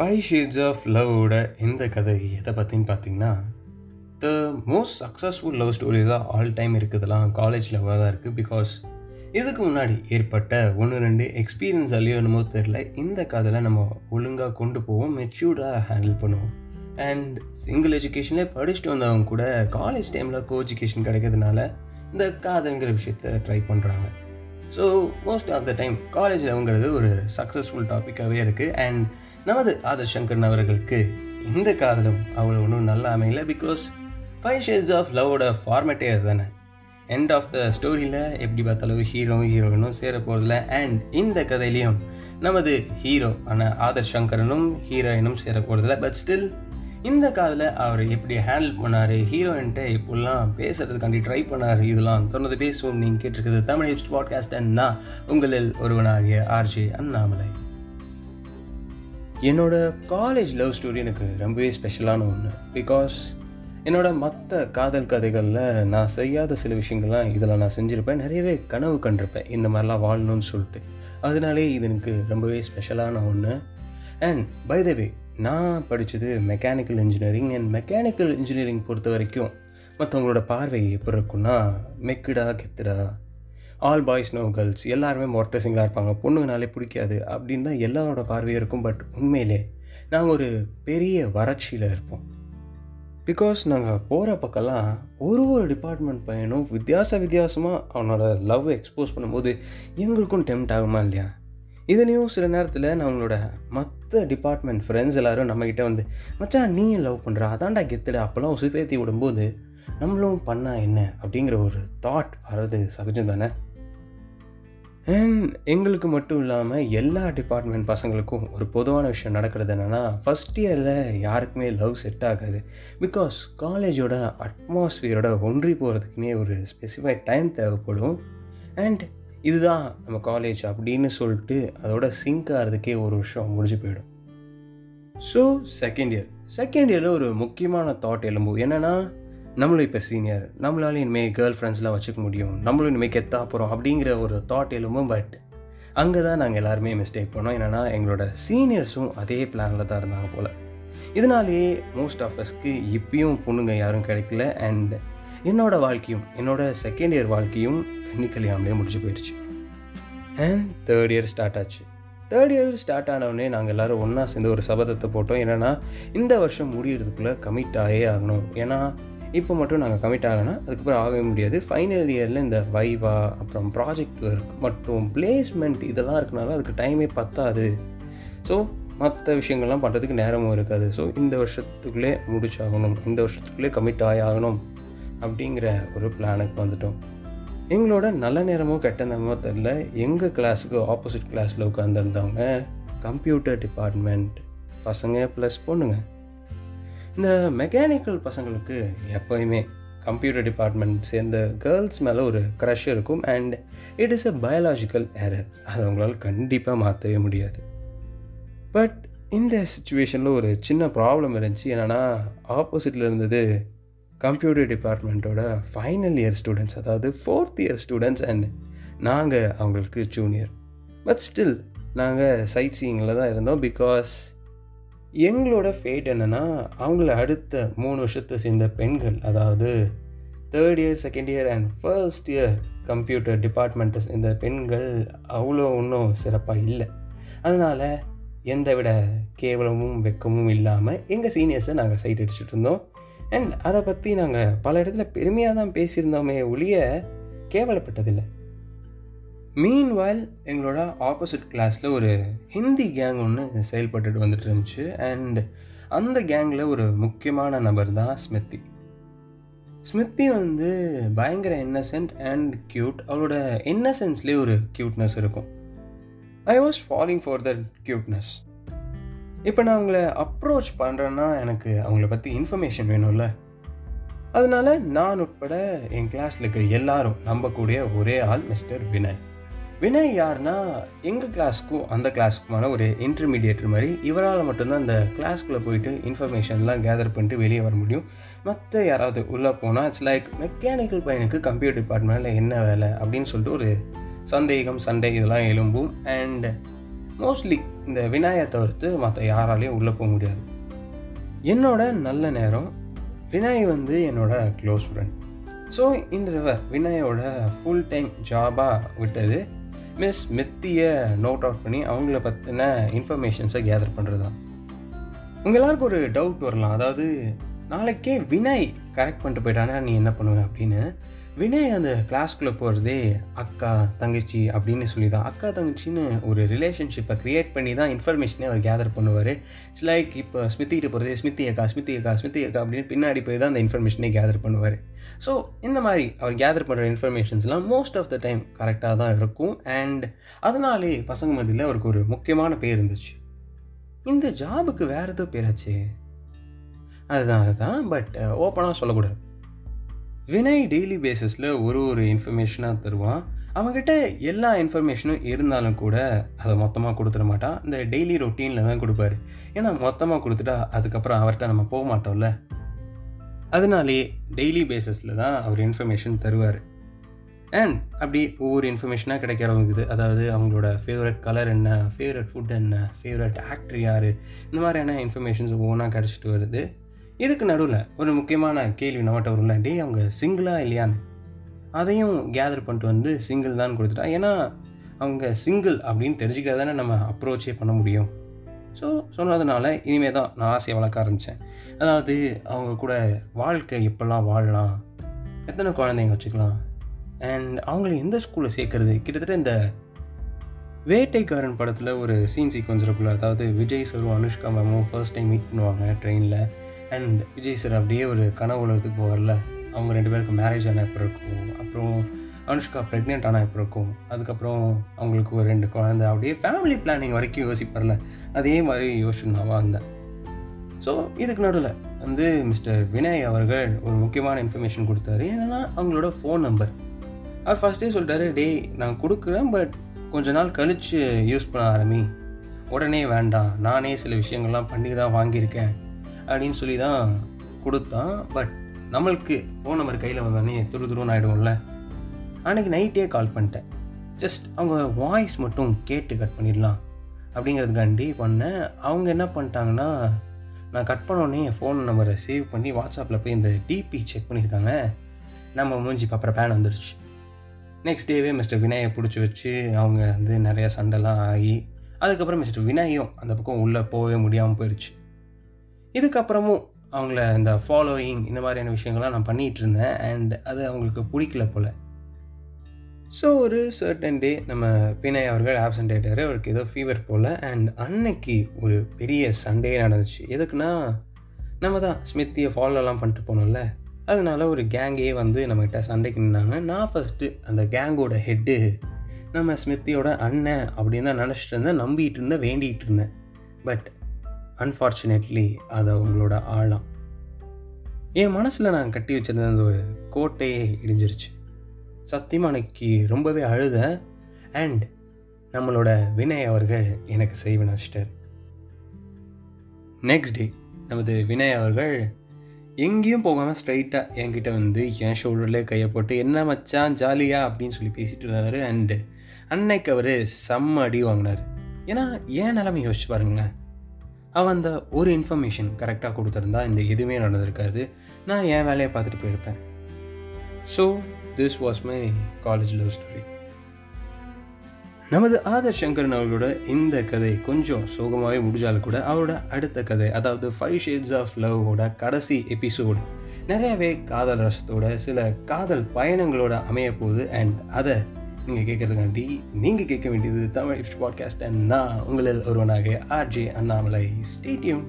Five shades of லவ்வோட இந்த கதை எதை பற்றின்னு பார்த்தீங்கன்னா த மோஸ்ட் சக்ஸஸ்ஃபுல் லவ் ஸ்டோரிஸாக ஆல் டைம் இருக்குதெல்லாம் காலேஜ் லவ்வாக தான் இருக்குது பிகாஸ் இதுக்கு முன்னாடி ஏற்பட்ட ஒன்று ரெண்டு எக்ஸ்பீரியன்ஸ் அல்லையோ என்னமோ தெரில இந்த காதலை நம்ம ஒழுங்காக கொண்டு போவோம் மெச்சூர்டாக ஹேண்டில் பண்ணுவோம். அண்ட் சிங்கிள் எஜுகேஷன்லேயே படிச்சுட்டு வந்தவங்க கூட காலேஜ் டைமில் கோ எஜுகேஷன் கிடைக்கிறதுனால இந்த காதல்ங்கிற விஷயத்த ட்ரை பண்ணுறாங்க so most of the time college லவ்ங்கிறது ஒரு சக்ஸஸ்ஃபுல் டாப்பிக்காகவே இருக்குது அண்ட் நமது ஆதர் சங்கரன் அவர்களுக்கு இந்த காதலும் அவ்வளோ ஒன்றும் நல்லா அமையல பிகாஸ் ஃபைவ் ஷேட்ஸ் ஆஃப் லவ்வோட ஃபார்மேட்டே அதுதானே. எண்ட் ஆஃப் த ஸ்டோரியில் எப்படி பார்த்தாலும் ஹீரோவும் ஹீரோயினும் சேர போகிறதில்ல அண்ட் இந்த கதையிலையும் நமது ஹீரோ ஆனால் ஆதர் சங்கரனும் ஹீரோயினும் சேர போகிறதில்ல பட் ஸ்டில் இந்த காதில் அவர் எப்படி ஹேண்டில் பண்ணார்? ஹீரோயின்ட்ட இப்படிலாம் பேசுறதுக்காண்டி ட்ரை பண்ணார். இதெல்லாம் தொடர்ந்து பேசுவோம். நீங்கள் கேட்டிருக்கிறது தமிழ் ஹிப்ஸ் பாட்காஸ்ட் அண்ட் நான் உங்களில் ஒருவனாகிய ஆர்ஜே அண்ணாமலை. என்னோட காலேஜ் லவ் ஸ்டோரி எனக்கு ரொம்பவே ஸ்பெஷலான ஒன்று பிகாஸ் என்னோட மற்ற காதல் கதைகளில் நான் செய்யாத சில விஷயங்கள்லாம் இதில் நான் செஞ்சுருப்பேன். நிறையவே கனவு கண்டிருப்பேன். இந்த மாதிரிலாம் வாழணும்னு சொல்லிட்டு. அதனாலே இது எனக்கு ரொம்பவே ஸ்பெஷலான ஒன்று அண்ட் பை த வே நான் படித்தது mechanical engineering and mechanical engineering பொறுத்த வரைக்கும் மற்றவங்களோட பார்வை எப்படி இருக்குன்னா மெக்குடா கெத்துடா ஆல் பாய்ஸ் நோ கேர்ள்ஸ் எல்லாருமே மொரட்டசிங்களாக இருப்பாங்க. பொண்ணுங்கனாலே பிடிக்காது. அப்படின்னு தான் எல்லாரோட பார்வையும் இருக்கும். பட் உண்மையிலே நாங்கள் ஒரு பெரிய வறட்சியில் இருப்போம். பிகாஸ் நாங்கள் போகிற பக்கம்லாம் ஒரு ஒரு டிபார்ட்மெண்ட் பையனும் வித்தியாச வித்தியாசமாக அவனோட லவ் எக்ஸ்போஸ் பண்ணும்போது எங்களுக்கும் டெம்ட் ஆகுமா இல்லையா? இதுலேயும் சில நேரத்தில் நம்மளோட மற்ற டிபார்ட்மெண்ட் ஃப்ரெண்ட்ஸ் எல்லோரும் நம்மக்கிட்ட வந்து மச்சான் நீ லவ் பண்ணுற அதான்டா கெத்துட. அப்போல்லாம் உசுப்பேத்தி விடும்போது நம்மளும் பண்ணால் என்ன? அப்படிங்கிற ஒரு தாட் வர்றது சகஜம் தானே? அண்ட் எங்களுக்கு மட்டும் இல்லாமல் எல்லா டிபார்ட்மெண்ட் பசங்களுக்கும் ஒரு பொதுவான விஷயம் நடக்கிறது என்னென்னா ஃபஸ்ட் இயரில் யாருக்குமே லவ் செட் ஆகாது. பிகாஸ் காலேஜோட அட்மாஸ்ஃபியரோட ஒன்றி போகிறதுக்குனே ஒரு ஸ்பெசிஃபைட் டைம் தேவைப்படும். அண்ட் இதுதான் நம்ம காலேஜ் அப்படின்னு சொல்லிட்டு அதோட சிங்க் ஆகிறதுக்கே ஒரு வருஷம் முடிஞ்சு போயிடும். ஸோ செகண்ட் இயர் செகண்ட் இயரில் ஒரு முக்கியமான தாட் எழும்பும். என்னென்னா நம்மளும் இப்போ சீனியர் நம்மளால இனிமேல் கேர்ள் ஃப்ரெண்ட்ஸ்லாம் வச்சுக்க முடியும். நம்மளும் இனிமேல் கெத்தா போகிறோம் அப்படிங்கிற ஒரு தாட் எழும்பும் பட் அங்கே தான் நாங்கள் எல்லாருமே மிஸ்டேக் பண்ணோம். என்னென்னா எங்களோட சீனியர்ஸும் அதே பிளானில் தான் இருந்தாங்க போல். இதனாலேயே மோஸ்ட் ஆஃப் அஸ்க்கு இப்பயும் பொண்ணுங்க யாரும் கிடைக்கல. அண்ட் என்னோடய வாழ்க்கையும் என்னோட செகண்ட் இயர் வாழ்க்கையும் கன்னிக்கல்யாணம்லேயே முடிஞ்சு போயிடுச்சு அண்ட் தேர்ட் இயர் ஸ்டார்ட் ஆச்சு. தேர்ட் இயர் ஸ்டார்ட் ஆனவுடனே நாங்கள் எல்லோரும் ஒன்றா சேர்ந்து ஒரு சபதத்தை போட்டோம். என்னென்னா இந்த வருஷம் முடியறதுக்குள்ளே கமிட் ஆகே ஆகணும். ஏன்னா இப்போ மட்டும் நாங்கள் கமிட் ஆகலைன்னா அதுக்கப்புறம் ஆகவே முடியாது. ஃபைனல் இயரில் இந்த வைவா அப்புறம் ப்ராஜெக்ட் ஒர்க் மற்றும் பிளேஸ்மெண்ட் இதெல்லாம் இருக்கனால அதுக்கு டைமே பத்தாது. ஸோ மற்ற விஷயங்கள்லாம் பண்ணுறதுக்கு நேரமும் இருக்காது. ஸோ இந்த வருஷத்துக்குள்ளே முடிச்சாகணும். இந்த வருஷத்துக்குள்ளே கமிட் ஆகி ஆகணும் அப்படிங்கிற ஒரு பிளானுக்கு வந்துட்டோம். எங்களோட நல்ல நேரமோ கெட்ட நேரமோ தெரில எங்கள் கிளாஸுக்கு ஆப்போசிட் கிளாஸில் உட்காந்துருந்தவங்க கம்ப்யூட்டர் டிபார்ட்மெண்ட் பசங்க ப்ளஸ் பொண்ணுங்க. இந்த மெக்கானிக்கல் பசங்களுக்கு எப்போயுமே கம்ப்யூட்டர் டிபார்ட்மெண்ட் சேர்ந்த கேர்ள்ஸ் மேலே ஒரு க்ரஷ் இருக்கும் and it is a biological error அதை அவங்களால் கண்டிப்பாக மாற்றவே முடியாது. பட் இந்த சுச்சுவேஷனில் ஒரு சின்ன ப்ராப்ளம் இருந்துச்சு. என்னென்னா ஆப்போசிட்டில் இருந்தது கம்ப்யூட்டர் டிபார்ட்மெண்ட்டோட ஃபைனல் இயர் ஸ்டூடெண்ட்ஸ் அதாவது ஃபோர்த் இயர் ஸ்டூடெண்ட்ஸ் அண்ட் நாங்கள் அவங்களுக்கு ஜூனியர் பட் ஸ்டில் நாங்கள் சைட் சீயிங்கில் தான் இருந்தோம் பிகாஸ் எங்களோட ஃபேட் என்னென்னா அவங்கள அடுத்த மூணு வருஷத்தை சேர்ந்த பெண்கள் அதாவது third year second year and first year computer டிபார்ட்மெண்ட்டை சேர்ந்த பெண்கள் அவ்வளோ ஒன்றும் சிறப்பாக இல்லை. அதனால் எந்த விட கேவலமும் வெக்கமும் இல்லாமல் எங்கள் சீனியர்ஸை நாங்கள் சைட் அடிச்சுட்டு இருந்தோம். அண்ட் அதை பற்றி நாங்கள் பல இடத்துல பெருமையாக தான் பேசியிருந்தோமே ஒழிய கேவலப்பட்டதில்லை. மீன்வாயில் எங்களோட ஆப்போசிட் கிளாஸில் ஒரு ஹிந்தி கேங் ஒன்று செயல்பட்டுட்டு வந்துட்டு இருந்துச்சு. அண்ட் அந்த கேங்கில் ஒரு முக்கியமான நபர் தான் ஸ்மிருதி ஸ்மிருதி வந்து பயங்கர இன்னசென்ட் அண்ட் க்யூட் அவளோட இன்னசென்ஸ்லேயே ஒரு க்யூட்னஸ் இருக்கும். I was following for that cuteness இப்போ நான் அவங்கள அப்ரோச் பண்ணுறேன்னா எனக்கு அவங்கள பற்றி இன்ஃபர்மேஷன் வேணும்ல. அதனால நான் உட்பட என் கிளாஸில் இருக்க எல்லாரும் நம்பக்கூடிய ஒரே ஆள் மிஸ்டர் வினய் வினய் யாருன்னா எங்கள் கிளாஸ்க்கும் அந்த கிளாஸ்க்குமான ஒரு இன்டர்மீடியேட்டர் மாதிரி இவரால் மட்டும்தான் அந்த கிளாஸ்க்குள்ளே போயிட்டு இன்ஃபர்மேஷன்லாம் கேதர் பண்ணிட்டு வெளியே வர முடியும். மற்ற யாராவது உள்ளே போனால் இட்ஸ் லைக் மெக்கானிக்கல் பையனுக்கு கம்ப்யூட்டர் டிபார்ட்மெண்ட்டில் என்ன வேலை அப்படின்னு சொல்லிட்டு ஒரு சந்தேகம் சண்டை இதெல்லாம் எழும்பும். அண்ட் மோஸ்ட்லி இந்த விநாயை தவிர்த்து மற்ற யாராலையும் உள்ளே போக முடியாது. என்னோட நல்ல நேரம் வினாய் வந்து என்னோட க்ளோஸ் ஃப்ரெண்ட் ஸோ இந்த தடவை ஃபுல் டைம் ஜாபாக விட்டது. மிஸ் மித்தியை நோட் அவுட் பண்ணி அவங்கள பற்றின இன்ஃபர்மேஷன்ஸை கேதர் பண்ணுறது தான் உங்கள் எல்லாருக்கும் ஒரு டவுட் வரலாம். அதாவது நாளைக்கே வினய் கரெக்ட் பண்ணிட்டு போயிட்டானா? நீ என்ன பண்ணுவேன் அப்படின்னு. வினய் அந்த கிளாஸ்க்குள்ளே போகிறதே அக்கா தங்கச்சி அப்படின்னு சொல்லி தான் அக்கா தங்கச்சின்னு ஒரு ரிலேஷன்ஷிப்பை க்ரியேட் பண்ணி தான் இன்ஃபர்மேஷனே அவர் கேதர் பண்ணுவார். இட்ஸ் லைக் இப்போ ஸ்மித்திக்கிட்ட போகிறதே ஸ்மித்தி அக்கா ஸ்மித்தி அக்கா ஸ்மித்தி அக்கா அப்படின்னு பின்னாடி போய் தான் அந்த இன்ஃபர்மேஷனே கேதர் பண்ணுவார். ஸோ இந்த மாதிரி அவர் கேதர் பண்ணுற இன்ஃபர்மேஷன்ஸ்லாம் மோஸ்ட் ஆஃப் த டைம் கரெக்டாக தான் இருக்கும். அண்ட் அதனாலே பசங்க மதியில் அவருக்கு ஒரு முக்கியமான பேர் இருந்துச்சு. இந்த ஜாபுக்கு வேறு ஏதோ பேராச்சு. அதுதான் அதுதான். பட் ஓப்பனாக uh, சொல்லக்கூடாது. வினய் டெய்லி பேசிஸில் ஒரு ஒரு இன்ஃபர்மேஷனாக தருவான். அவங்ககிட்ட எல்லா இன்ஃபர்மேஷனும் இருந்தாலும் கூட அதை மொத்தமாக கொடுத்துட மாட்டான். இந்த டெய்லி ரொட்டீனில் தான் கொடுப்பாரு. ஏன்னா மொத்தமாக கொடுத்துட்டா அதுக்கப்புறம் அவர்கிட்ட நம்ம போக மாட்டோம்ல. அதனாலே டெய்லி பேசிஸில் தான் அவர் இன்ஃபர்மேஷன் தருவார். அண்ட் அப்படி ஒவ்வொரு இன்ஃபர்மேஷனாக கிடைக்க அதாவது அவங்களோட ஃபேவரட் கலர் என்ன ஃபேவரட் ஃபுட் என்ன ஃபேவரட் ஆக்டர் யார் இந்த மாதிரியான இன்ஃபர்மேஷன்ஸ் ஒவ்வொன்றா கிடச்சிட்டு வருது. இதுக்கு நடுவில் ஒரு முக்கியமான கேள்வி நம்மகிட்ட வரும்ல டே அவங்க சிங்கிளா இல்லையான்னு? அதையும் கேதர் பண்ணிட்டு வந்து சிங்கிள் தான் கொடுத்துட்டா. ஏன்னா அவங்க சிங்கிள் அப்படின்னு தெரிஞ்சுக்கிட்டா தானே நம்ம அப்ரோச்சே பண்ண முடியும். ஸோ சொன்னதுனால இனிமேல் தான் நான் ஆசையை வளர்க்க ஆரம்பித்தேன் அதாவது அவங்க கூட வாழ்க்கை எப்படிலாம் வாழலாம்? எத்தனை குழந்தைங்க வச்சுக்கலாம்? அண்ட் அவங்கள எந்த ஸ்கூலில் சேர்க்குறது? கிட்டத்தட்ட இந்த வேட்டைக்காரன் படத்தில் ஒரு சீன் சீக்வன்ஸ் இருக்குல்ல அதாவது விஜய் சரும் அனுஷ்கா மேமும் ஃபர்ஸ்ட் டைம் மீட் பண்ணுவாங்க ட்ரெயினில் அண்ட் விஜய் சார் அப்படியே ஒரு கனவு உலகத்துக்கு போவார்ல அவங்க ரெண்டு பேருக்கு மேரேஜ் ஆனால் எப்போ இருக்கும்? அப்புறம் அனுஷ்கா ப்ரெக்னென்ட் ஆனால் எப்போ இருக்கும்? அதுக்கப்புறம் அவங்களுக்கு ஒரு ரெண்டு குழந்தை. அப்படியே ஃபேமிலி பிளானிங் வரைக்கும் யோசிப்பார்ல. அதே மாதிரி யோசிச்சு இருந்தேன் ஸோ இதுக்கு நடுவில் வந்து மிஸ்டர் வினய் அவர்கள் ஒரு முக்கியமான இன்ஃபர்மேஷன் கொடுத்தாரு. என்னென்னா அவங்களோட ஃபோன் நம்பர் அவர் ஃபஸ்ட்டே சொல்லிட்டாரு டேய் நான் கொடுக்குறேன் பட் கொஞ்ச நாள் கழித்து யூஸ் பண்ண ஆரம்பி. உடனே வேண்டாம். நானே சில விஷயங்கள்லாம் பண்ணி தான் வாங்கியிருக்கேன். அப்படின்னு சொல்லி தான் கொடுத்தான். பட் நம்மளுக்கு ஃபோன் நம்பர் கையில் வந்தோடனே துரு துருன்னு ஆகிடும்ல அன்றைக்கி நைட்டே கால் பண்ணிட்டேன். ஜஸ்ட் அவங்க வாய்ஸ் மட்டும் கேட்டு கட் பண்ணிடலாம் அப்படிங்கிறதுக்காண்டி பண்ணேன். அவங்க என்ன பண்ணிட்டாங்கன்னா நான் கட் பண்ணோடனே என் ஃபோன் நம்பரை சேவ் பண்ணி வாட்ஸ்அப்பில் போய் இந்த டிபி செக் பண்ணியிருக்காங்க. நம்ம மூஞ்சி அப்புறம் பேன் வந்துடுச்சு நெக்ஸ்ட் டேவே மிஸ்டர் வினயை பிடிச்சி வச்சு அவங்க வந்து நிறையா சண்டைலாம் ஆகி அதுக்கப்புறம் மிஸ்டர் வினயும் அந்த பக்கம் உள்ளே போகவே முடியாமல் போயிடுச்சு இதுக்கப்புறமும் அவங்கள இந்த ஃபாலோயிங் இந்த மாதிரியான விஷயங்கள்லாம் நான் பண்ணிகிட்டு இருந்தேன் அண்ட் அது அவங்களுக்கு பிடிக்கல போல். ஸோ ஒரு சர்டன் டே நம்ம பிணை அவர்கள் ஆப்சண்ட் ஆகிட்டார் அவருக்கு ஏதோ ஃபீவர் போல். அண்ட் அன்னைக்கு ஒரு பெரிய சண்டே நடந்துச்சு. எதுக்குன்னா நம்ம தான் ஸ்மித்தியை ஃபாலோலாம் பண்ணிட்டு போனோம்ல. அதனால ஒரு கேங்கே வந்து நம்மக்கிட்ட சண்டைக்கு நின்னாங்க. நான் ஃபஸ்ட்டு அந்த கேங்கோட ஹெட்டு நம்ம ஸ்மித்தியோட அண்ணன் அப்படின்னு தான் நினச்சிட்டு இருந்தேன். நம்பிகிட்டு இருந்தேன் வேண்டிகிட்டு இருந்தேன். பட் அன்ஃபார்ச்சுனேட்லி அது அவங்களோட ஆழம். என் மனசில் நான் கட்டி வச்சிருந்த அந்த ஒரு கோட்டையே இடிஞ்சிருச்சு. சத்தியமாக அன்னைக்கு ரொம்பவே அழுத அண்ட் நம்மளோட வினய் அவர்கள் எனக்கு செய்வ நினச்சிட்டார் நெக்ஸ்ட் டே நமது வினய் அவர்கள் எங்கேயும் போகாமல் ஸ்ட்ரைட்டாக என்கிட்ட வந்து என் ஷோல்டர்லேயே கையை போட்டு என்ன மச்சான் ஜாலியா? அப்படின்னு சொல்லி பேசிட்டு இருந்தார். அண்டு அன்னைக்கு அவர் செம்ம அடி வாங்கினார். ஏன்னா ஏன் நிலைமை யோசிச்சு பாருங்களேன். அவன் அந்த ஒரு இன்ஃபர்மேஷன் கரெக்டாக கொடுத்துருந்தா இந்த எதுவுமே நடந்திருக்காது. நான் என் வேலையை பார்த்துட்டு போயிருப்பேன். So this was my college love story நமது ஆதர் சங்கரன் அவர்களோட இந்த கதை கொஞ்சம் சோகமாகவே முடிஞ்சாலும் கூட அவரோட அடுத்த கதை அதாவது ஃபைவ் ஷேட்ஸ் ஆஃப் லவ்வோட கடைசி எபிசோடு நிறையவே காதல் ரசத்தோட சில காதல் பயணங்களோட அமைய போகுது அண்ட் அதை நீங்கள் கேட்கறதுக்காண்டி நீங்கள் கேட்க வேண்டியது தமிழ் பாட்காஸ்ட் அண்ட் நான் உங்களில் ஒருவனாக ஆர்ஜே அண்ணாமலை. ஸ்டேடியம்